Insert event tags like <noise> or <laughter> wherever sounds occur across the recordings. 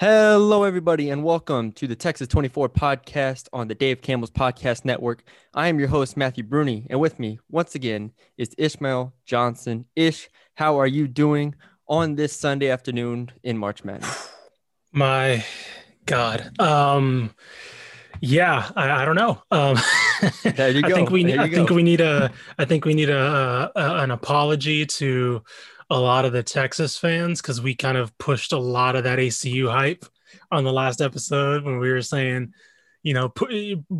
Hello, everybody, and welcome to the Texas 24 podcast on the Dave Campbell's Podcast Network. I am your host, Matthew Brune, and with me, once again, is Ishmael Johnson. Ish, how are you doing on this Sunday afternoon in March Madness? <sighs> My God. Um, yeah, I, I don't know. Um, <laughs> There you I think we There I think go. we need a I think we need a, a an apology to a lot of the Texas fans because we kind of pushed a lot of that ACU hype on the last episode when we were saying, you know, put,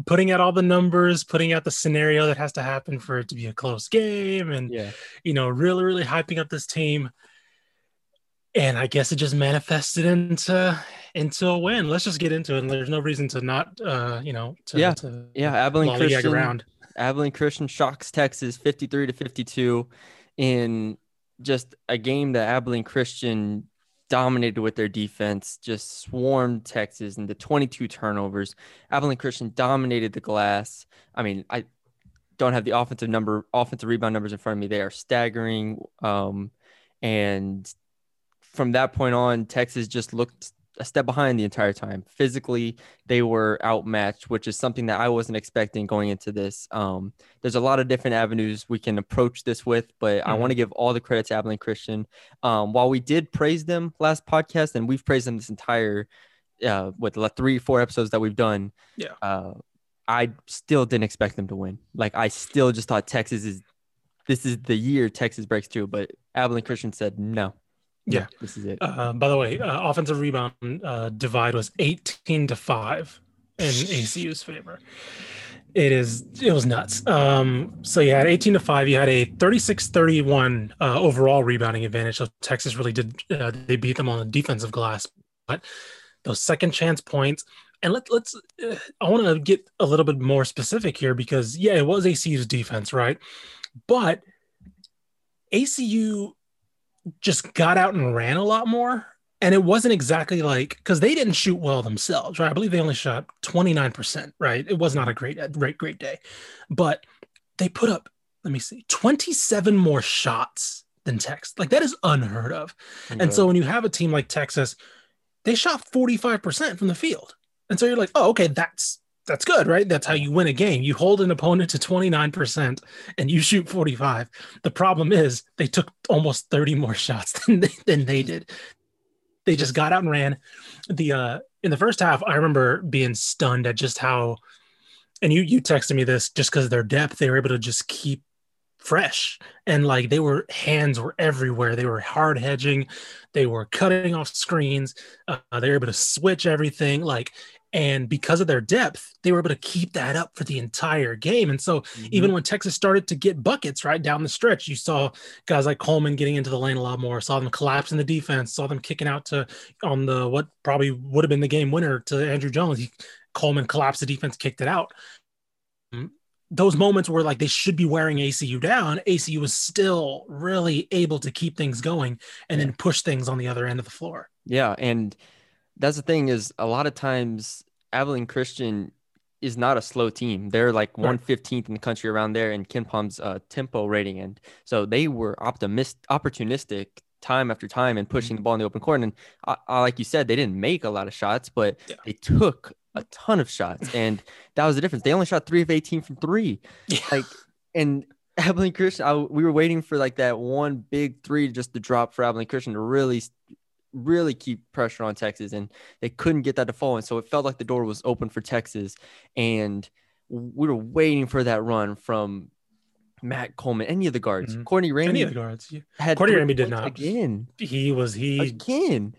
putting out all the numbers, putting out the scenario that has to happen for it to be a close game, and Yeah, you know, really really hyping up this team. And I guess it just manifested into into a win. Let's just get into it. And there's no reason to not, uh, you know, to, Yeah. to yeah. Abilene Christian, around. Abilene Christian shocks Texas 53 to 52 in just a game that Abilene Christian dominated with their defense, just swarmed Texas into 22 turnovers. Abilene Christian dominated the glass. I mean, I don't have the offensive number, offensive rebound numbers in front of me. They are staggering. Um, and from that point on, Texas just looked a step behind the entire time. Physically, they were outmatched, which is something that I wasn't expecting going into this. Um, there's a lot of different avenues we can approach this with, but I Mhm. want to give all the credit to Abilene Christian. Um, while we did praise them last podcast, and we've praised them this entire, uh, what the three, four episodes that we've done. Yeah. Uh, I still didn't expect them to win. Like I still just thought Texas is, this is the year Texas breaks through. But Abilene Christian said no. Yeah. this is it. Uh, by the way, uh, offensive rebound uh, divide was 18 to 5 in ACU's favor. It is, it was nuts. Um, so you had 18 to 5, you had a 36 31 uh, overall rebounding advantage. So Texas really did, uh, they beat them on the defensive glass. But those second chance points, and let, let's, uh, I want to get a little bit more specific here because, yeah, it was ACU's defense, right? But ACU just got out and ran a lot more. And it wasn't exactly like because they didn't shoot well themselves, right? I believe they only shot 29%, right? It was not a great, great, great day. But they put up, let me see, 27 more shots than Texas. Like that is unheard of. And so when you have a team like Texas, they shot 45% from the field. And so you're like, oh, okay, that's that's good, right? That's how you win a game. You hold an opponent to 29% and you shoot 45. The problem is they took almost 30 more <laughs> shots than they, than they did. They just got out and ran. The uh in the first half, I remember being stunned at just how and you you texted me this just because of their depth, they were able to just keep fresh and like they were hands were everywhere they were hard hedging they were cutting off screens uh, they were able to switch everything like and because of their depth they were able to keep that up for the entire game and so Mm-hmm. even when texas started to get buckets right down the stretch you saw guys like coleman getting into the lane a lot more saw them collapsing the defense saw them kicking out to on the what probably would have been the game winner to andrew jones he, coleman collapsed the defense kicked it out those moments where like they should be wearing ACU down, ACU was still really able to keep things going and then push things on the other end of the floor. Yeah, and that's the thing is a lot of times Abilene Christian is not a slow team. They're like Right. 115th in the country around there in KenPom's uh, tempo rating, and so they were optimist opportunistic time after time and pushing the ball in the open court. And I, like you said, they didn't make a lot of shots, but Yeah. they took a ton of shots, and that was the difference. They only shot three of 18 from three. Yeah. Like, and Abilene Christian, I, we were waiting for like that one big three just to drop for Abilene Christian to really, really keep pressure on Texas, and they couldn't get that to fall. And so it felt like the door was open for Texas, and we were waiting for that run from Matt Coleman, any of the guards. Mhm. Courtney Any Ramey of the guards. yeah. had Courtney Ramey did not. again, He was he again,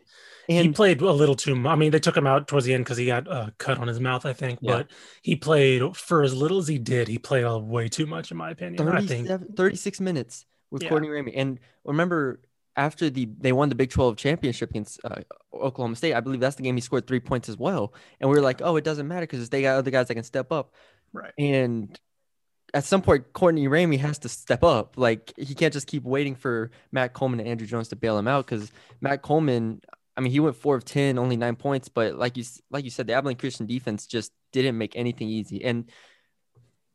And he played a little too much. I mean, they took him out towards the end because he got uh, cut on his mouth, I think. Yeah. But he played for as little as he did. He played uh, way too much, in my opinion. I think 36 minutes with Yeah. Courtney Ramey. And remember, after the they won the Big 12 championship against uh, Oklahoma State, I believe that's the game he scored three points as well. And we were like, oh, it doesn't matter because they got other guys that can step up. right. And at some point, Courtney Ramey has to step up. Like he can't just keep waiting for Matt Coleman and Andrew Jones to bail him out because Matt Coleman. I mean, he went four of ten, only nine points, but like you like you said, the Abilene Christian defense just didn't make anything easy. And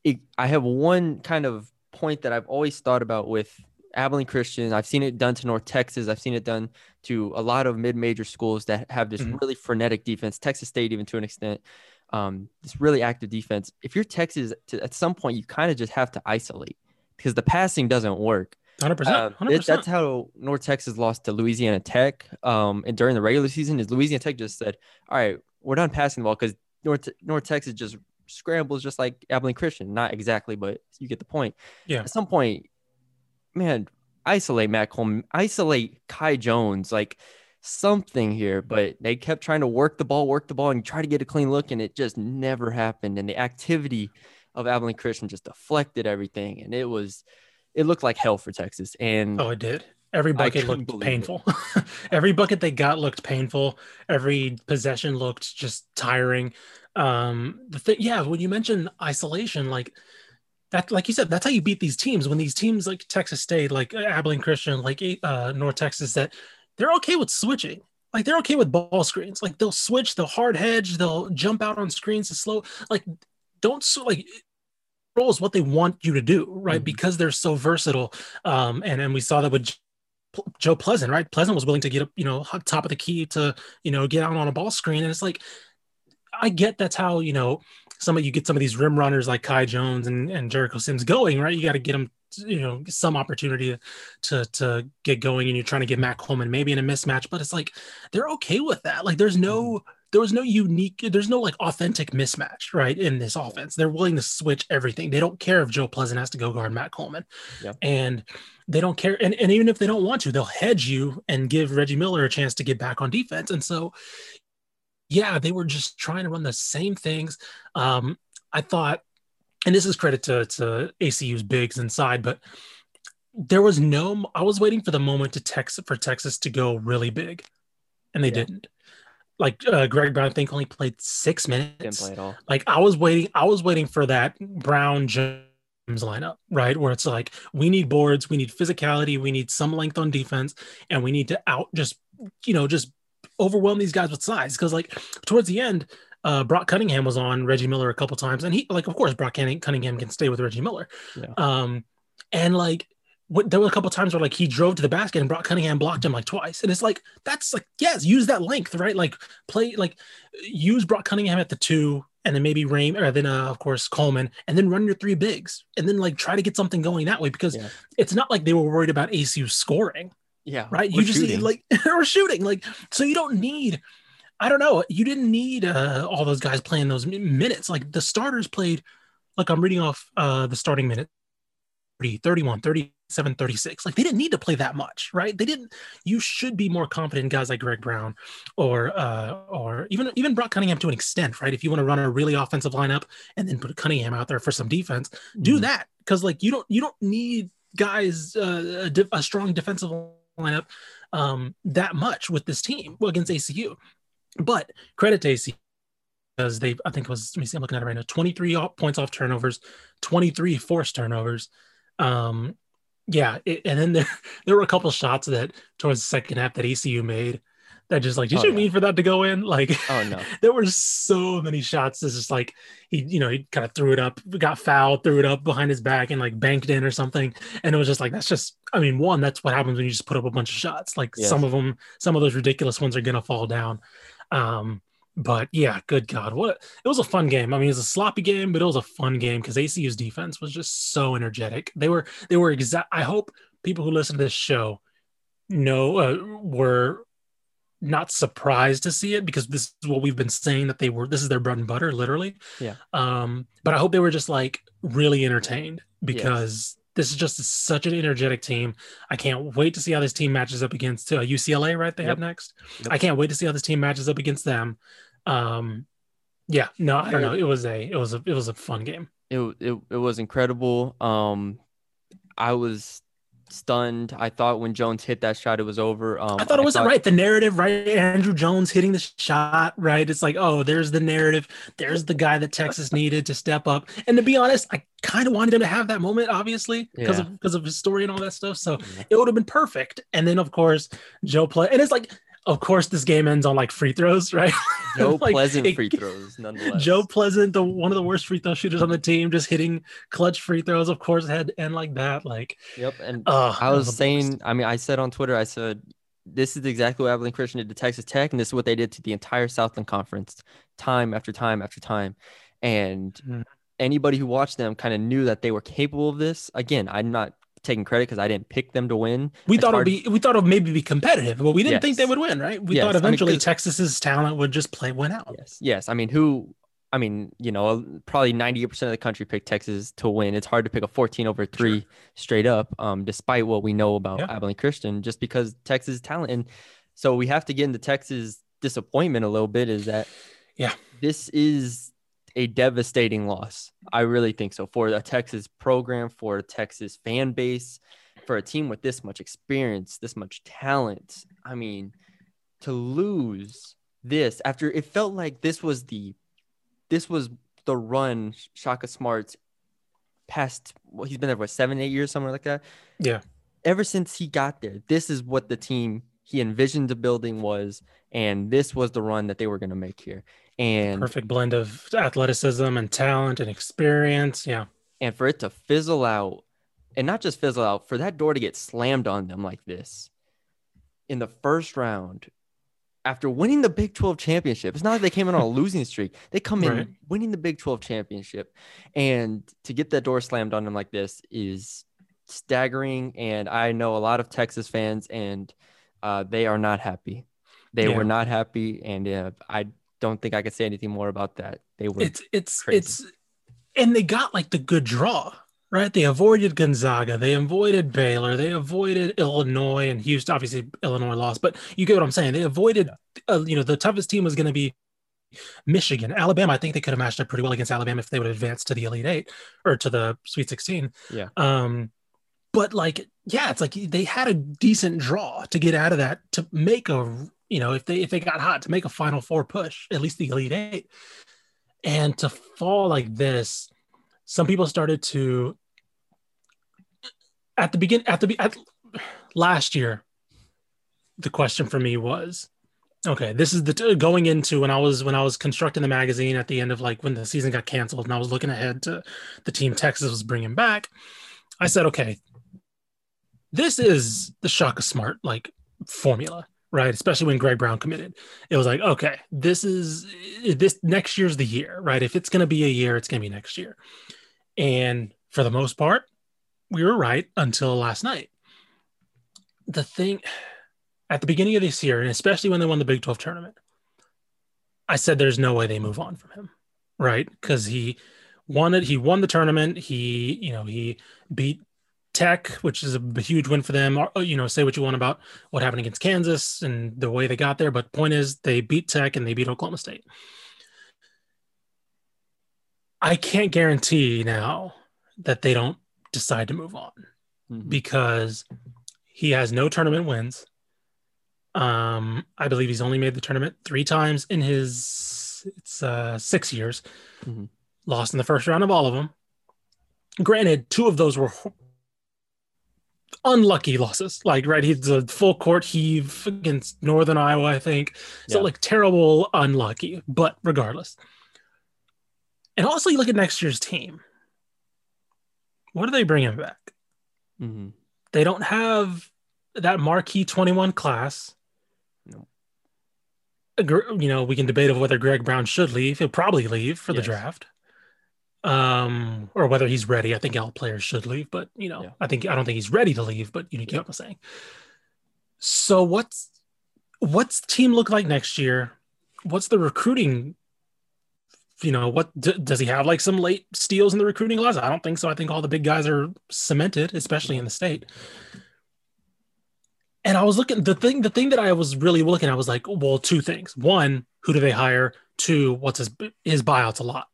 it, I have one kind of point that I've always thought about with Abilene Christian. I've seen it done to North Texas. I've seen it done to a lot of mid-major schools that have this Mhm. really frenetic defense. Texas State, even to an extent, um, this really active defense. If you're Texas, to, at some point you kind of just have to isolate because the passing doesn't work. Hundred percent. Hundred it- percent. that's how North Texas lost to Louisiana Tech. Um, and during the regular season, is Louisiana Tech just said, "All right, we're done passing the ball," because North North Texas just scrambles just like Abilene Christian. Not exactly, but you get the point. Yeah. At some point, man, isolate Matt Coleman, isolate Kai Jones, like something here. But they kept trying to work the ball, work the ball, and try to get a clean look, and it just never happened. And the activity of Abilene Christian just deflected everything, and it was. It looked like hell for Texas, and Oh, it did. Every bucket looked painful. <laughs> Every bucket they got looked painful. Every possession looked just tiring. Um, the thing, yeah, when you mention isolation, like that, like you said, that's how you beat these teams. When these teams like Texas State, like Abilene Christian, like uh, North Texas, that they're okay with switching. Like they're okay with ball screens. Like they'll switch, they'll hard hedge, they'll jump out on screens to slow. Like don't so like roles what they want you to do, right? Mhm. Because they're so versatile. Um, and and we saw that with Joe Pleasant, right? Pleasant was willing to get up, you know, top of the key to, you know, get out on a ball screen. And it's like, I get that's how, you know, some of you get some of these rim runners like Kai Jones and, and Jericho Sims going, right? You got to get them, you know, some opportunity to to get going and you're trying to get Matt Coleman maybe in a mismatch, but it's like they're okay with that. Like there's no mm-hmm. there was no unique, there's no like authentic mismatch, right? In this offense. They're willing to switch everything. They don't care if Joe Pleasant has to go guard Matt Coleman. Yeah. And they don't care. And, and even if they don't want to, they'll hedge you and give Reggie Miller a chance to get back on defense. And so, yeah, they were just trying to run the same things. Um, I thought, and this is credit to, to ACU's bigs inside, but there was no, I was waiting for the moment to text for Texas to go really big, and they Yeah. didn't. Like uh, Greg Brown, I think only played six minutes. didn't play at all. Like I was waiting, I was waiting for that Brown James lineup, right? Where it's like we need boards, we need physicality, we need some length on defense, and we need to out just you know just overwhelm these guys with size. Because like towards the end, uh, Brock Cunningham was on Reggie Miller a couple times, and he like of course Brock Cunningham can stay with Reggie Miller, Yeah. um, and like. What, there were a couple times where like he drove to the basket and Brock Cunningham blocked him like twice, and it's like that's like yes, use that length, right? Like play like use Brock Cunningham at the two, and then maybe Rain, or then uh, of course Coleman, and then run your three bigs, and then like try to get something going that way because Yeah. it's not like they were worried about ACU scoring, Yeah, right? You just need like <laughs> or shooting, like so you don't need. I don't know. You didn't need uh, all those guys playing those minutes. Like the starters played, like I'm reading off uh, the starting minute 30, 31, 37, 36. Like they didn't need to play that much, right? They didn't. You should be more confident in guys like Greg Brown or uh, or even even Brock Cunningham to an extent, right? If you want to run a really offensive lineup and then put Cunningham out there for some defense, do Mhm. that because like you don't you don't need guys uh, a, a strong defensive lineup um, that much with this team against ACU. But credit to ACU because they I think it was let me see I'm looking at it right now 23 off- points off turnovers, 23 forced turnovers. Um, yeah, it, and then there <laughs> there were a couple shots that towards the second half that ACU made that just like did Oh, you yeah. mean for that to go in like Oh no. <laughs> there were so many shots. This is like he, you know, he kind of threw it up, got fouled, threw it up behind his back, and like banked in or something. And it was just like that's just. I mean, one, that's what happens when you just put up a bunch of shots. Like Yes. some of them, some of those ridiculous ones are gonna fall down. Um, but yeah, good God, what it was a fun game. I mean, it was a sloppy game, but it was a fun game because ACU's defense was just so energetic. They were, they were exact. I hope people who listen to this show know uh, were not surprised to see it because this is what we've been saying that they were this is their bread and butter literally. Yeah. um but i hope they were just like really entertained because this is just such an energetic team. I can't wait to see how this team matches up against uh, ucla right they have next? Yep. i can't wait to see how this team matches up against them. Um yeah no i don't know. It was a it was a it was a fun game. It, it it was incredible. Um, I was stunned. I thought when Jones hit that shot, it was over. Um, I thought it wasn't right. The narrative, right? Andrew Jones hitting the shot, right? It's like, oh, there's the narrative. There's the guy that Texas <laughs> needed to step up. And to be honest, I kind of wanted him to have that moment, obviously, because Yeah. of because of his story and all that stuff. So Yeah. it would have been perfect. And then, of course, Joe play, and it's like Of course, this game ends on like free throws, <laughs> right? Joe <laughs> Like, Pleasant it- free throws, <laughs> nonetheless. Joe Pleasant, the one of the worst free throw shooters on the team, just hitting clutch free throws. Of course, had to end like that. Like, Yep. And uh, I was saying, I mean, I said on Twitter, I said, this is exactly what Abilene Christian did to Texas Tech, and this is what they did to the entire Southland Conference, time after time after time. And Mhm. anybody who watched them kind of knew that they were capable of this. Again, I'm not taking credit because I didn't pick them to win. we It's thought hard- it'd be, we thought it'd maybe be competitive, but we didn't think they would win, right? We Yes, thought I mean, Texas's talent would just play win out. Yes. Yes. I mean, who? I mean, you know, probably 98% of the country picked Texas to win. It's hard to pick a 14 over three straight up, um, despite what we know about Yeah. Abilene Christian, just because Texas talent. And so we have to get into Texas disappointment a little bit is that, Yeah. this is a devastating loss. I really think so for a Texas program, for a Texas fan base, for a team with this much experience, this much talent. I mean, to lose this after it felt like this was the this was the run Shaka Smart's past well, he's been there for seven, eight years, somewhere like that. Yeah. Ever since he got there, this is what the team he envisioned the building was, and this was the run that they were gonna make here. And Perfect blend of athleticism and talent and experience. Yeah. and for it to fizzle out and not just fizzle out for that door to get slammed on them like this in the first round after winning the Big 12 championship. It's not like they came in on a <laughs> losing streak. They come in Right. winning the Big 12 championship and to get that door slammed on them like this is staggering and I know a lot of Texas fans and uh, they are not happy. They Yeah. were not happy and uh, I don't think I could say anything more about that. They were It's it's crazy. it's and they got like the good draw, right? They avoided Gonzaga, they avoided Baylor, they avoided Illinois and Houston. Obviously, Illinois lost, but you get what I'm saying. They avoided, uh, you know, the toughest team was going to be Michigan, Alabama. I think they could have matched up pretty well against Alabama if they would have advanced to the Elite Eight or to the Sweet 16. Yeah. Um, but like, yeah, it's like they had a decent draw to get out of that to make a, you know, if they if they got hot to make a Final Four push, at least the Elite Eight, and to fall like this, some people started to at the begin at the at, last year. The question for me was, okay, this is the t- going into when I was when I was constructing the magazine at the end of like when the season got canceled and I was looking ahead to the team Texas was bringing back. I said, okay, this is the Shaka Smart like formula, right? Especially when Greg Brown committed, it was like, okay, this is eh, this next year's the year, right? If it's going to be a year, it's going to be next year. And for the most part, we were right until last night. The thing at the beginning of this year, and especially when they won the Big 12 tournament, I said there's no way they move on from him, right? Because he it. He won the tournament. He, you know, he beat Tech, which is a huge win for them. You know, say what you want about what happened against Kansas and the way they got there, but point is they beat Tech and they beat Oklahoma State. I can't guarantee now that they don't decide to move on Mhm. because he has no tournament wins. Um, I believe he's only made the tournament three times in his it's uh, six years. Mhm. Lost in the first round of all of them. Granted, two of those were unlucky losses. Like, right, he's a full court heave against Northern Iowa, I think. So, Yeah. like, terrible, unlucky. But regardless, and also you look at next year's team. What are they bringing back? Mhm. They don't have that marquee 21 class. No. You know, we can debate over whether Greg Brown should leave. He'll probably leave for the draft. Um, or whether he's ready. I think all players should leave, but you know, Yeah. I think I don't think he's ready to leave, but you know, you get what I'm saying. So what's what's team look like next year? What's the recruiting? You know, what d- does he have like some late steals in the recruiting class? I don't think so. I think all the big guys are cemented, especially in the state. And I was looking the thing the thing that I was really looking at was like, well, two things. One, who do they hire? Two, what's his his buyouts a lot?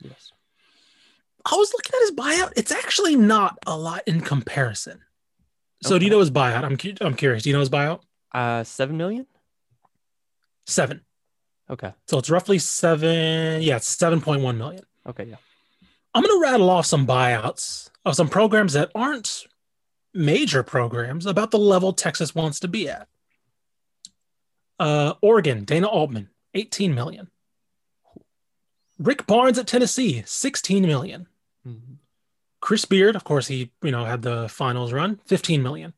Yes. I was looking at his buyout. It's actually not a lot in comparison. So do you know his buyout? I'm cu- I'm curious. Do you know his buyout? Uh, seven million. Seven. Okay. So it's roughly seven. Yeah, it's seven point one million. Okay. Yeah. I'm going to rattle off some buyouts of some programs that aren't major programs about the level Texas wants to be at. Uh, Oregon, Dana Altman, 18 million. Rick Barnes at Tennessee, 16 million. Chris Beard, of course, he you know had the finals run, 15 million.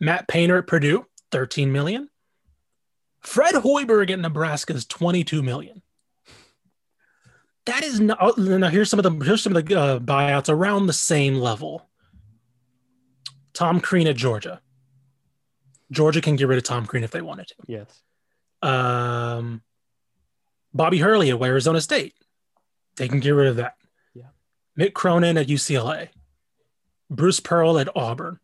Matt Painter at Purdue, 13 million. Fred Hoiberg at Nebraska is 22 million. That is not oh, now. Here's some of the here's some of the uh, buyouts around the same level. Tom Crean at Georgia. Georgia can get rid of Tom Crean if they wanted to. Yes. Um, Bobby Hurley at Arizona State. They can get rid of that. Mick Cronin at UCLA. Bruce Pearl at Auburn.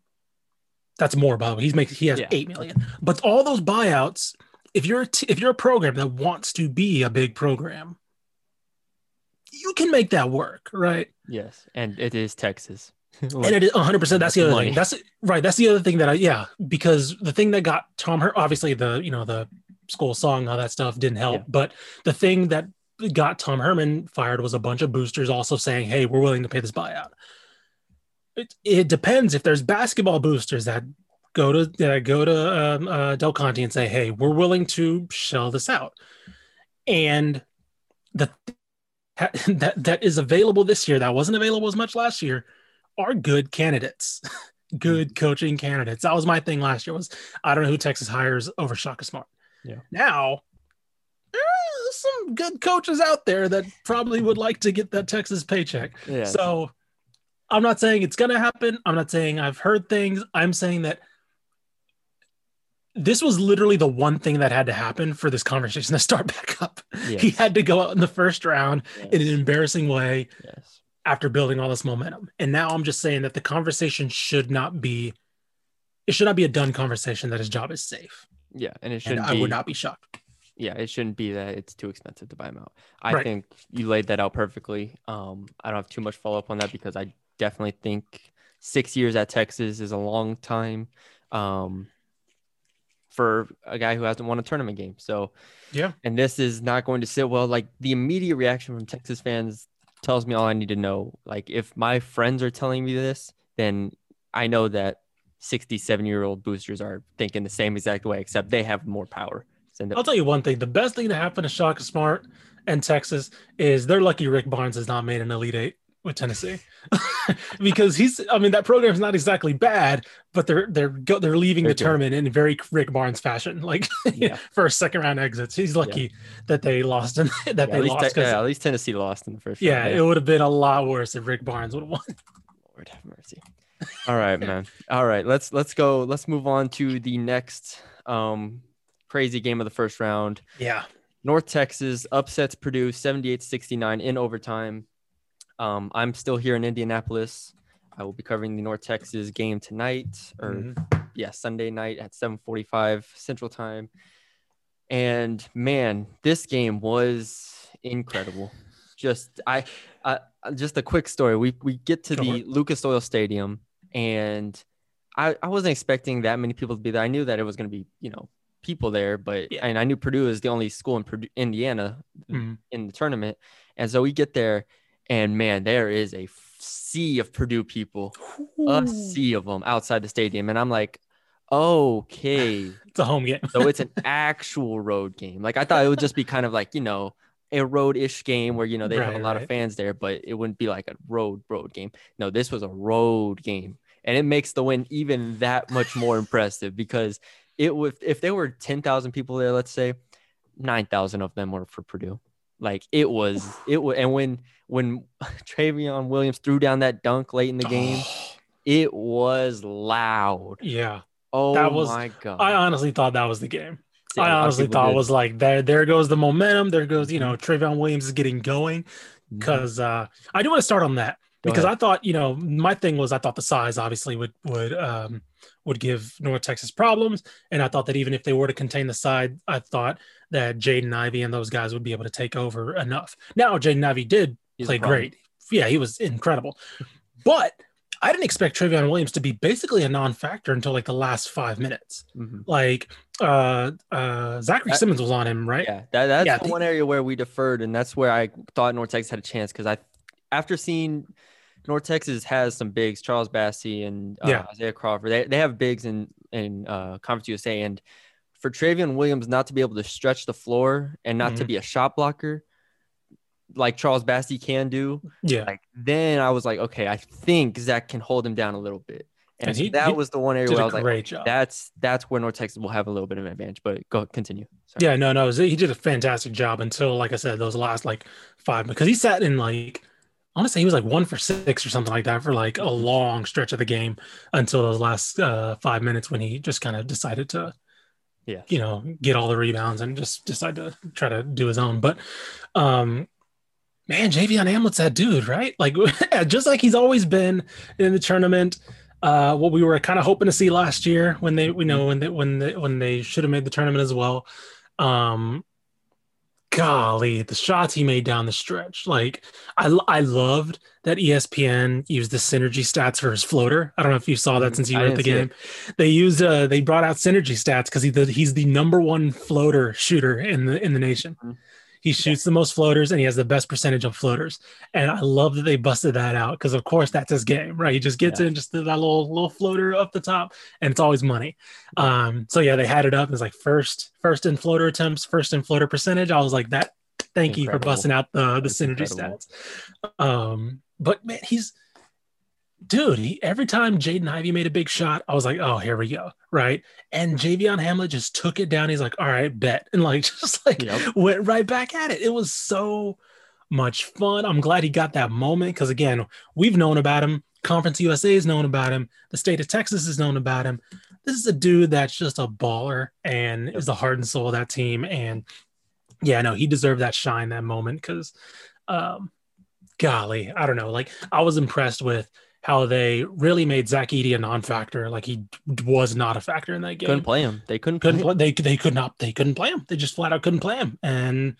That's more, by the way. He's making he has Yeah. eight million. But all those buyouts, if you're a t- if you're a program that wants to be a big program, you can make that work, right? Yes. And it is Texas. <laughs> and it is 100 percent that's the other Money. thing that's right that's the other thing that i yeah because the thing that got tom hurt obviously the you know the school song all that stuff didn't help Yeah. but the thing that got tom herman fired was a bunch of boosters also saying hey we're willing to pay this buyout. It, it depends. If there's basketball boosters that go to that go to um, uh, del conte and say hey we're willing to shell this out. And the <laughs> that that is available this year that wasn't available as much last year are good candidates. <laughs> Good coaching candidates. That was my thing last year was i don't know who texas hires over shaka smart. Yeah. now there's some good coaches out there that probably would like to get that texas paycheck Yeah. so i'm not saying it's going to happen i'm not saying i've heard things i'm saying that this was literally the one thing that had to happen for this conversation to start <laughs> back up yes. he had to go out in the first round in an embarrassing way yes. after building all this momentum. And now I'm just saying that the conversation should not be it should not be a done conversation that his job is safe. Yeah. And it shouldn't I would not be shocked. Yeah, it shouldn't be that it's too expensive to buy him out. I Right. think you laid that out perfectly. Um, I don't have too much follow up on that because I definitely think six years at Texas is a long time um, for a guy who hasn't won a tournament game. So, Yeah. and this is not going to sit well. Like the immediate reaction from Texas fans tells me all I need to know. Like if my friends are telling me this, then I know that 67 year old boosters are thinking the same exact way, except they have more power. Send it- I'll tell you one thing. The best thing to happen to Shaka Smart and Texas is they're lucky Rick Barnes has not made an Elite Eight with Tennessee. <laughs> because he's I mean that program's not exactly bad, but they're they're go, they're leaving They're the tournament in very Rick Barnes fashion. Like Yeah. <laughs> for second round exits. He's lucky that they lost and <laughs> that Yeah, they lost te- yeah, at least Tennessee lost in the first Yeah, round. it would have been a lot worse if Rick Barnes would have won. Lord have mercy. All right, man. All right, let's let's go. Let's move on to the next um crazy game of the first round. Yeah. North Texas upsets Purdue 78-69 in overtime. Um, I'm still here in Indianapolis. I will be covering the North Texas game tonight, or Mm-hmm. yeah, Sunday night at 7:45 Central Time. And man, this game was incredible. Just I, uh, just a quick story. We we get to Go the Lucas Oil Stadium, and I I wasn't expecting that many people to be there. I knew that it was going to be you know people there, but Yeah. and I knew Purdue is the only school in Purdue, Indiana Mhm. in the tournament, and so we get there, and man, there is a sea of Purdue people a sea of them outside the stadium. And I'm like, okay. <laughs> It's a home game. So it's an actual road game. Like I thought it would just be kind of like, you know, a road ish game where, you know, they have a lot right. of fans there, but it wouldn't be like a road, road game. No, this was a road game. And it makes the win even that much more impressive because it would, if there were 10,000 people there, let's say 9,000 of them were for Purdue. Like it was, it was, and when, when <laughs> Trevion Williams threw down that dunk late in the game, <sighs> it was loud. yeah. Oh That was- my god! I honestly thought that was the game. Yeah, I honestly thought did. it was like there there goes the momentum. There goes, you know, Mm-hmm. Trevion Williams is getting going. Mhm. Because uh I do want to start on that Go because ahead. I thought, you know, my thing was I thought the size obviously would would um would give North Texas problems. And I thought that even if they were to contain the side, I thought that Jaden Ivey and those guys would be able to take over enough. Now Jaden Ivey did He's play great. Yeah, he was incredible. But I didn't expect Trevion Williams to be basically a non-factor until like the last five minutes. Mhm. Like uh uh Zachary Uh, Simmons was on him, right? Yeah, that, that's Yeah, the- one area where we deferred, and that's where I thought North Texas had a chance because I, after seeing North Texas has some bigs, Charles Bassey and uh, Yeah. Isaiah Crawford, they, they have bigs in in uh, Conference USA, and for Trevion Williams not to be able to stretch the floor and not to Mhm. be a shot blocker like Charles Bassey can do, Yeah. like then I was like, okay, I think Zach can hold him down a little bit. And, And he- that he was the one area where I was like, great job. that's that's where North Texas will have a little bit of an advantage. But go continue. Sorry. Yeah, no, no, was- he did a fantastic job until, like I said, those last like five because he sat in like I want to say he was like one for six or something like that for like a long stretch of the game until those last uh, five minutes when he just kind of decided to, Yeah. you know, get all the rebounds and just decide to try to do his own. But, um, man, Javion Hamlet's that dude, right? Like <laughs> just like he's always been in the tournament. Uh, what we were kind of hoping to see last year when they, we know when they when they when they should have made the tournament as well. Um, golly, the shots he made down the stretch. Like I I loved that ESPN used the synergy stats for his floater. I don't know if you saw that Mhm. since you were at the game. They used uh they brought out synergy stats because he the, he's the number one floater shooter in the in the nation. Mhm. He shoots the most floaters and he has the best percentage of floaters. And I love that they busted that out because of course that's his game, right? He just gets Yeah. in just that little little floater up the top and it's always money. Um, so yeah, they had it up. It's like first, first in floater attempts, first in floater percentage. I was like, that thank you for busting out the the That's synergy incredible. stats. Um, but man, he's dude, he every time Jaden Ivey made a big shot, I was like, oh, here we go. Right. And Javion Hamlet just took it down. He's like, all right, bet. <laughs> And like just like Yep. went right back at it. It was so much fun. I'm glad he got that moment because again, we've known about him. Conference USA has known about him. The state of Texas has known about him. This is a dude that's just a baller and Yep. is the heart and soul of that team. And yeah, no, he deserved that shine that moment because, um, golly, I don't know. Like I was impressed with how they really made Zach Edey a non-factor. Like he was not a factor in that game Couldn't play him. They couldn't, couldn't play. they they could not they couldn't play him. They just flat out couldn't play him. And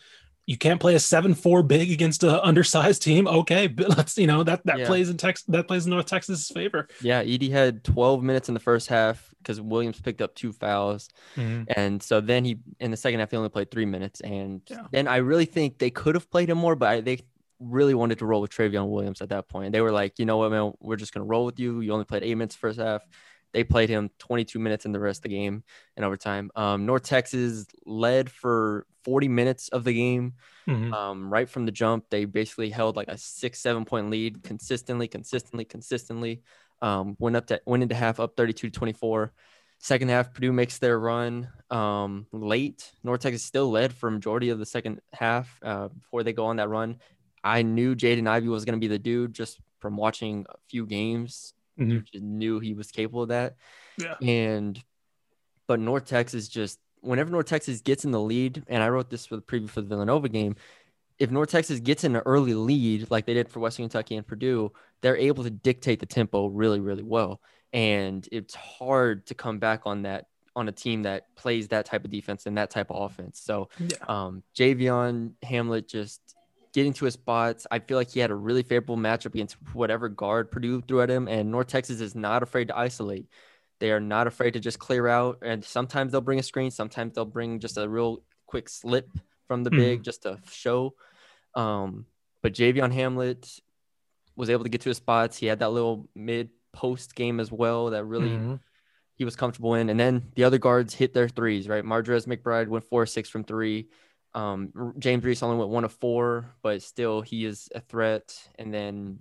you can't play a seven four big against an undersized team. Okay, but let's you know that that Yeah. plays in Texas that plays in North Texas' favor. Yeah, Edey had 12 minutes in the first half because Williams picked up two fouls. Mm-hmm. And so then he in the second half he only played three minutes. And Yeah. then I really think they could have played him more, but I, they really wanted to roll with Trevion Williams at that point. They were like, you know what, man, we're just gonna roll with you. You only played eight minutes first half. They played him 22 minutes in the rest of the game in overtime. Um, North Texas led for 40 minutes of the game. Mhm. Um, right from the jump, they basically held like a six, seven point lead consistently, consistently, consistently. Um, went up to went into half up 32 to 24. Second half, Purdue makes their run um, late. North Texas still led for majority of the second half uh, before they go on that run. I knew Jaden Ivey was going to be the dude just from watching a few games. Mhm. Just knew he was capable of that. Yeah. And but North Texas just whenever North Texas gets in the lead, and I wrote this for the preview for the Villanova game. If North Texas gets in an early lead, like they did for Western Kentucky and Purdue, they're able to dictate the tempo really, really well. And it's hard to come back on that on a team that plays that type of defense and that type of offense. So Yeah. um, Javion Hamlet just getting to his spots. I feel like he had a really favorable matchup against whatever guard Purdue threw at him, and North Texas is not afraid to isolate. They are not afraid to just clear out, and sometimes they'll bring a screen, sometimes they'll bring just a real quick slip from the big just to show. Um, but Javion Hamlet was able to get to his spots. He had that little mid post game as well that really Mhm. he was comfortable in. And then the other guards hit their threes, right? Mardrez McBride went four or six from three. Um, James Reese only went one of four, but still he is a threat. And then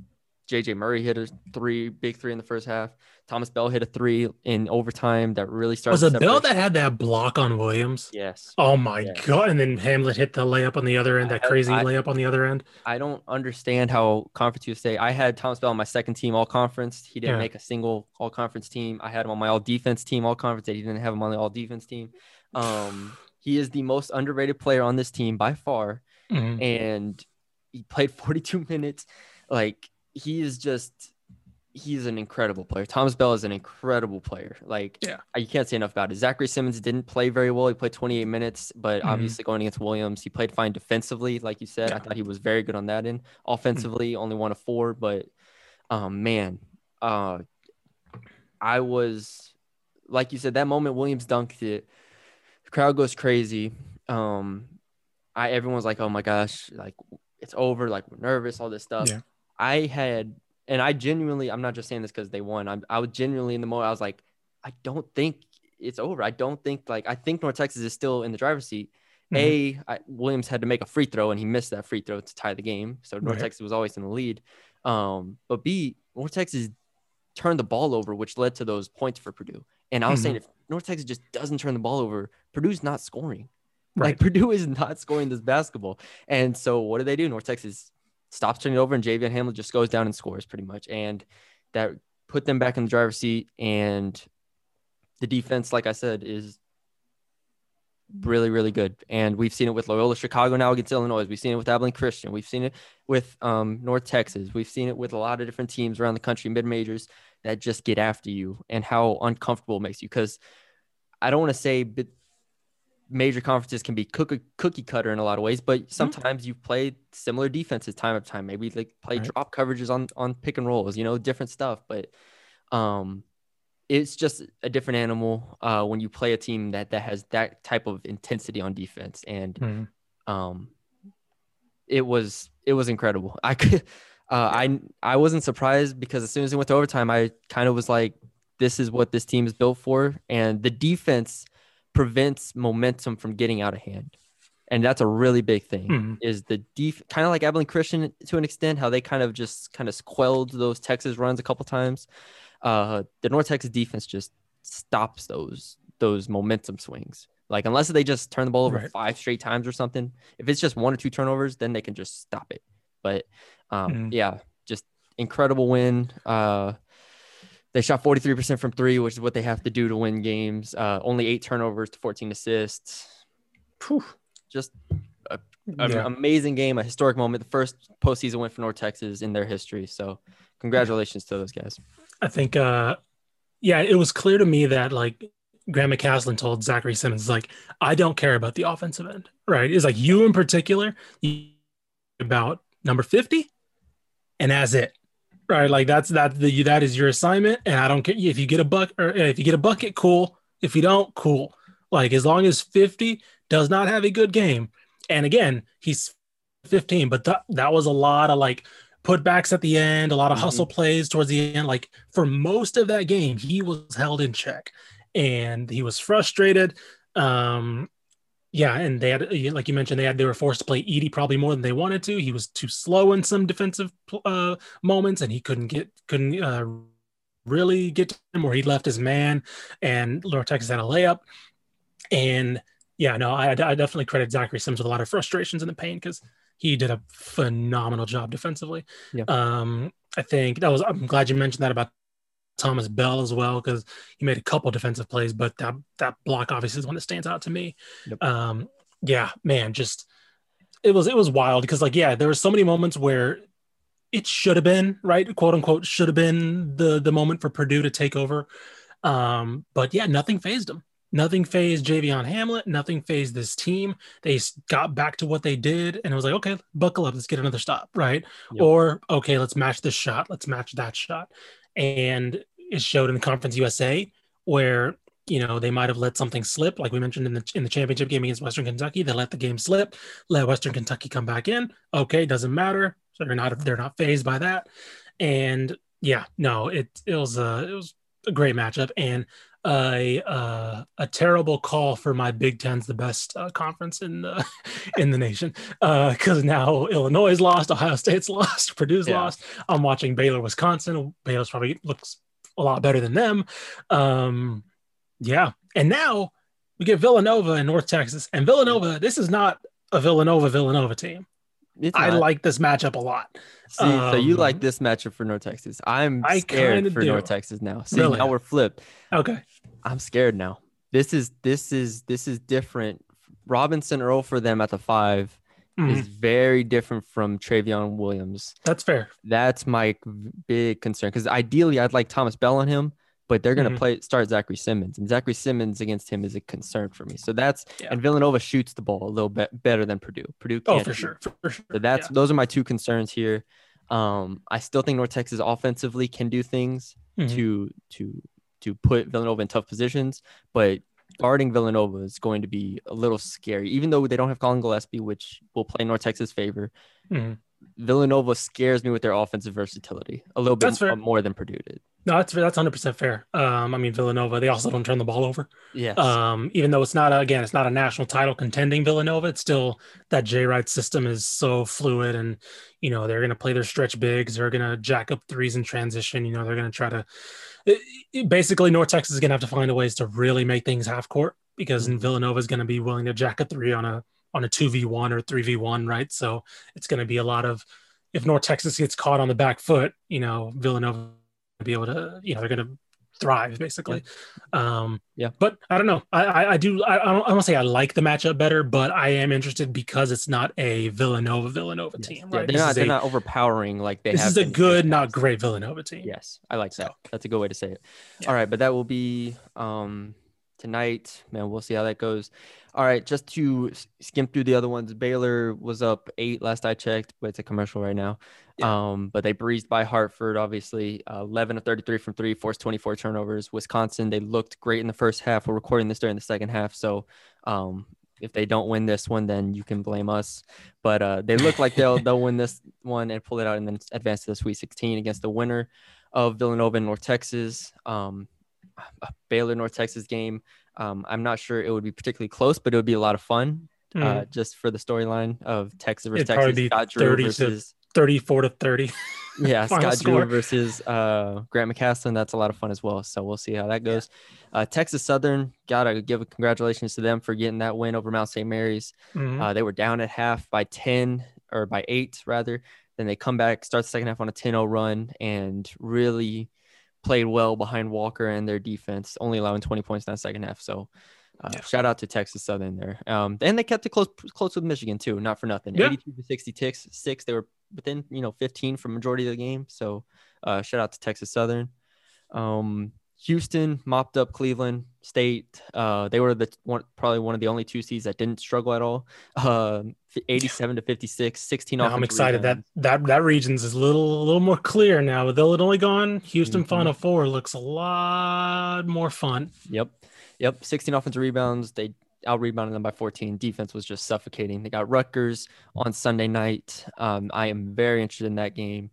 JJ Murray hit a three, big three in the first half. Thomas Bell hit a three in overtime that really started. Was it Bell that had that block on Williams? Yes. Oh my Yeah. god! And then Hamlet hit the layup on the other end. That I- crazy I- layup on the other end. I don't understand how Conference USA. I had Thomas Bell on my second team all conference. He didn't Yeah. make a single all conference team. I had him on my all defense team all conference. He didn't have him on the all defense team. Um, he is the most underrated player on this team by far, Mhm. and he played <laughs> 42 minutes. Like he is just. He's an incredible player. Thomas Bell is an incredible player. Like, Yeah. you can't say enough about it. Zachary Simmons didn't play very well. He played 28 minutes, but Mhm. obviously going against Williams, he played fine defensively. Like you said, I thought he was very good on that end. Offensively, only one of four, but um, man, uh, I was like you said that moment Williams dunked it. The crowd goes crazy. Um, I everyone's like, oh my gosh, like it's over. Like we're nervous, all this stuff. Yeah. I had, and I genuinely, I'm not just saying this because they won. I'm, I was genuinely in the moment. I was like, I don't think it's over. I don't think like I think North Texas is still in the driver's seat. Mhm. A I, Williams had to make a free throw and he missed that free throw to tie the game, so North Right. Texas was always in the lead. Um, but B North Texas turned the ball over, which led to those points for Purdue. And I was Mhm. saying if North Texas just doesn't turn the ball over, Purdue's not scoring. Right. Like <laughs> Purdue is not scoring this basketball. And so what do they do? North Texas stops turning it over and Javion Hamlet just goes down and scores pretty much. And that put them back in the driver's seat. And the defense, like I said, is really, really good. And we've seen it with Loyola Chicago now against Illinois. We've seen it with Abilene Christian. We've seen it with um, North Texas. We've seen it with a lot of different teams around the country, mid majors that just get after you and how uncomfortable it makes you. Because I don't want to say but major conferences can be cookie, cookie cutter in a lot of ways, but sometimes you've played similar defenses time after time. Maybe like play Right. drop coverages on on pick and rolls, you know, different stuff. But um, it's just a different animal uh, when you play a team that that has that type of intensity on defense, and Mhm. um, it was it was incredible. I could. Uh, I I wasn't surprised because as soon as it went to overtime, I kind of was like, "This is what this team is built for," and the defense prevents momentum from getting out of hand, and that's a really big thing. Mhm. Is the def kind of like Abilene Christian to an extent, how they kind of just kind of quelled those Texas runs a couple times. Uh, the North Texas defense just stops those those momentum swings. Like unless they just turn the ball over Right. five straight times or something. If it's just one or two turnovers, then they can just stop it. But um, Mhm. yeah, just incredible win. Uh, they shot 43% from three, which is what they have to do to win games. Uh, only eight turnovers to 14 assists. Whew. Just an Yeah. amazing game, a historic moment. The first postseason win for North Texas in their history. So congratulations to those guys. I think, uh, yeah, it was clear to me that like Grant McCasland told Zachary Simmons, like, I don't care about the offensive end, right? It's like you in particular, you about number 50, and that's it, right? Like that's that the that is your assignment, and I don't care if you get a buck or if you get a bucket, cool. If you don't, cool. Like as long as 50 does not have a good game, and again, he's 15, but that that was a lot of like putbacks at the end, a lot of Mhm. hustle plays towards the end. Like for most of that game, he was held in check and he was frustrated. Um, yeah, and they had, like you mentioned, they had they were forced to play Edey probably more than they wanted to. He was too slow in some defensive uh, moments, and he couldn't get couldn't uh, really get to him, or he left his man, and North Texas had a layup. And yeah, no, I, I definitely credit Zachary Sims with a lot of frustrations and the pain because he did a phenomenal job defensively. Yeah. Um, I think that was. I'm glad you mentioned that about Thomas Bell as well because he made a couple defensive plays, but that that block obviously is one that stands out to me. Yep. Um, yeah, man, just it was it was wild because like yeah, there were so many moments where it should have been right, quote unquote, should have been the the moment for Purdue to take over. Um, but yeah, nothing phased them. Nothing phased Javion Hamlet. Nothing phased this team. They got back to what they did, and it was like, okay, buckle up, let's get another stop, right? Yep. Or okay, let's match this shot, let's match that shot, and it showed in the Conference USA where you know they might have let something slip, like we mentioned in the in the championship game against Western Kentucky. They let the game slip, let Western Kentucky come back in. Okay, doesn't matter. So they're not they're not phased by that, and yeah, no, it it was a it was a great matchup and a uh, a terrible call for my Big Ten's the best uh, conference in the <laughs> in the nation because now Illinois is lost, Ohio State's <laughs> lost, Purdue's Yeah. lost. I'm watching Baylor, Wisconsin. Baylor's probably looks a lot better than them. Um, yeah, and now we get Villanova in North Texas, and Villanova. This is not a Villanova Villanova team. I like this matchup a lot. See, so you Um, like this matchup for North Texas. I'm I scared for do. North Texas now. See, Really? now we're flipped. Okay. I'm scared now. This is this is this is different. Robinson Earl for them at the 5 Mhm. is very different from Trevion Williams. That's fair. That's my big concern because ideally I'd like Thomas Bell on him, but they're gonna Mhm. play start Zachary Simmons, and Zachary Simmons against him is a concern for me. So that's Yeah. and Villanova shoots the ball a little bit better than Purdue. Purdue Oh, for shoot. sure. For, sure. So that's Yeah. those are my two concerns here. Um, I still think North Texas offensively can do things Mhm. to to to put Villanova in tough positions, but guarding Villanova is going to be a little scary. Even though they don't have Collin Gillespie, which will play North Texas' favor, Mhm. Villanova scares me with their offensive versatility a little bit fair. more than Purdue did. No, that's that's 100 percent fair. Um, I mean Villanova, they also don't turn the ball over. Yes. Um, even though it's not a, again, it's not a national title contending Villanova, it's still that Jay Wright system is so fluid, and you know they're going to play their stretch bigs, they're going to jack up threes in transition. You know they're going to try to. It, it, basically, North Texas is going to have to find a ways to really make things half court because Mhm. Villanova is going to be willing to jack a three on a on a two v one or three v one, right? So it's going to be a lot of if North Texas gets caught on the back foot, you know Villanova be able to, you know, they're going to thrive basically. Um, Yeah. but I don't know. I I, I do. I, I don't. Say I like the matchup better, but I am interested because it's not a Villanova Villanova Yes. team, Yeah, right? they're this not they're a, not overpowering like they this have is a good, not great Villanova team. Yes, I like So- that. That's a good way to say it. Yeah. All right, but that will be um tonight. Man, we'll see how that goes. All right, just to skim through the other ones. Baylor was up eight last I checked, but it's a commercial right now. Um, but they breezed by Hartford, obviously. Uh, 11 of 33 from three, forced 24 turnovers. Wisconsin, they looked great in the first half. We're recording this during the second half, so um, if they don't win this one, then you can blame us. But uh, they look like they'll they'll win this one and pull it out and then advance to the Sweet 16 against the winner of Villanova and North Texas. Um, Baylor North Texas game. Um, I'm not sure it would be particularly close, but it would be a lot of fun uh, Mm, just for the storyline of Texas versus It'd probably Texas. be Scott Drew 30 to versus 34 to 30. <laughs> yeah, Scott Drew versus uh, Grant McCasland. That's a lot of fun as well. So we'll see how that goes. Uh, Texas Southern, gotta give a congratulations to them for getting that win over Mount St. Mary's. Mhm. Uh, they were down at half by 10 or by eight rather. Then they come back, start the second half on a 10 0 run, and really played well behind Walker and their defense, only allowing 20 points in that second half. So uh, Yeah. shout out to Texas Southern there. Um, and they kept it close close with Michigan too, not for nothing. Yeah. 82 to 66. Six, they were within, you know, 15 for majority of the game. So uh, shout out to Texas Southern. Um, Houston mopped up Cleveland State. Uh, they were the one, probably one of the only two seeds that didn't struggle at all. Uh, 87 to 56, 16 Now. I'm excited that that that region's is a little a little more clear now. With Illinois gone, Houston Mhm. Final Four looks a lot more fun. Yep. Yep. 16 offensive rebounds. They out rebounded them by 14. Defense was just suffocating. They got Rutgers on Sunday night. Um, I am very interested in that game.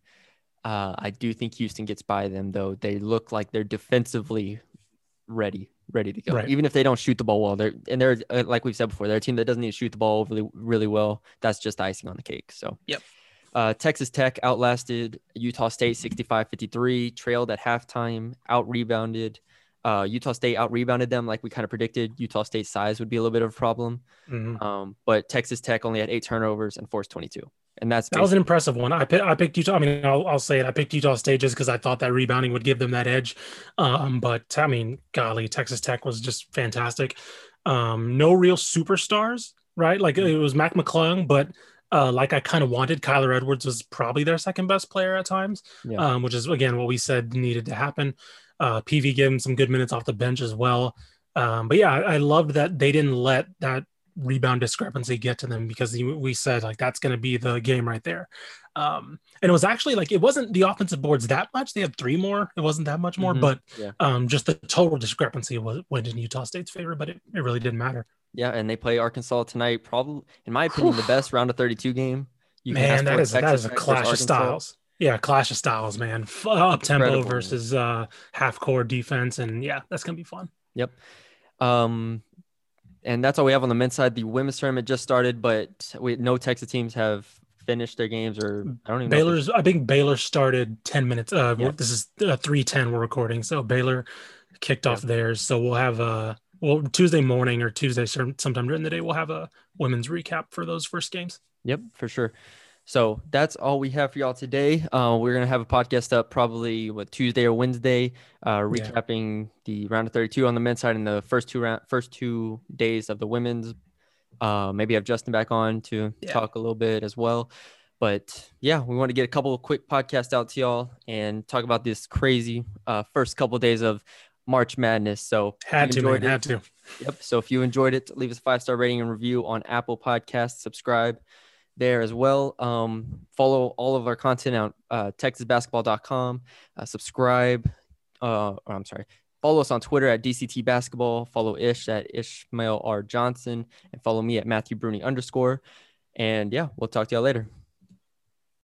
Uh, I do think Houston gets by them, though. They look like they're defensively ready, ready to go. Right. Even if they don't shoot the ball well, they're and they're uh, like we've said before, they're a team that doesn't need to shoot the ball really, really well. That's just icing on the cake. So, Yep. Uh, Texas Tech outlasted Utah State 65 53, trailed at halftime, out rebounded. Uh, Utah State out rebounded them like we kind of predicted. Utah State size would be a little bit of a problem. Mhm. Um, but Texas Tech only had eight turnovers and forced 22. And that's That was an impressive one. I picked, I picked Utah. I mean, I'll, I'll say it. I picked Utah State just because I thought that rebounding would give them that edge. Um, but I mean, golly, Texas Tech was just fantastic. Um, no real superstars, right? Like it was Mac McClung, but uh, like I kind of wanted, Kyler Edwards was probably their second best player at times, Yeah. um, which is again what we said needed to happen. Uh, PV gave him some good minutes off the bench as well. Um, but yeah, I, I loved that they didn't let that rebound discrepancy get to them because we said like that's going to be the game right there. Um, and it was actually like it wasn't the offensive boards that much. They had three more. It wasn't that much more, Mhm. but Yeah. um, just the total discrepancy was went in Utah State's favor. But it, it really didn't matter. Yeah, and they play Arkansas tonight. Probably, in my opinion, the best round of 32 game. You man, that for Texas is a clash of styles. Yeah, clash of styles, man. Up tempo versus uh, half court defense, and yeah, that's gonna be fun. Yep. Um, and that's all we have on the men's side. The women's tournament just started, but we no Texas teams have finished their games, or I don't even know. Baylor's, I think Baylor started 10 minutes. Uh, Yeah. This is uh, 310 we're recording. So Baylor kicked off theirs. So we'll have a, well, Tuesday morning or Tuesday, some- sometime during the day, we'll have a women's recap for those first games. Yep, for sure. So that's all we have for y'all today. Uh, we're gonna have a podcast up probably what Tuesday or Wednesday, uh, Yeah. recapping the round of 32 on the men's side and the first two round, first two days of the women's. Uh, maybe have Justin back on to Yeah. talk a little bit as well. But yeah, we want to get a couple of quick podcasts out to y'all and talk about this crazy uh, first couple of days of March Madness. So Had to, man, it- had to. Yep. So if you enjoyed it, leave us a five star rating and review on Apple Podcasts. Subscribe there as well. Um, follow all of our content on uh, TexasBasketball.com. Uh, subscribe. Uh, I'm sorry. Follow us on Twitter at DCT Basketball. Follow Ish at Ishmael R Johnson, and follow me at Matthew Brune underscore. And yeah, we'll talk to y'all later.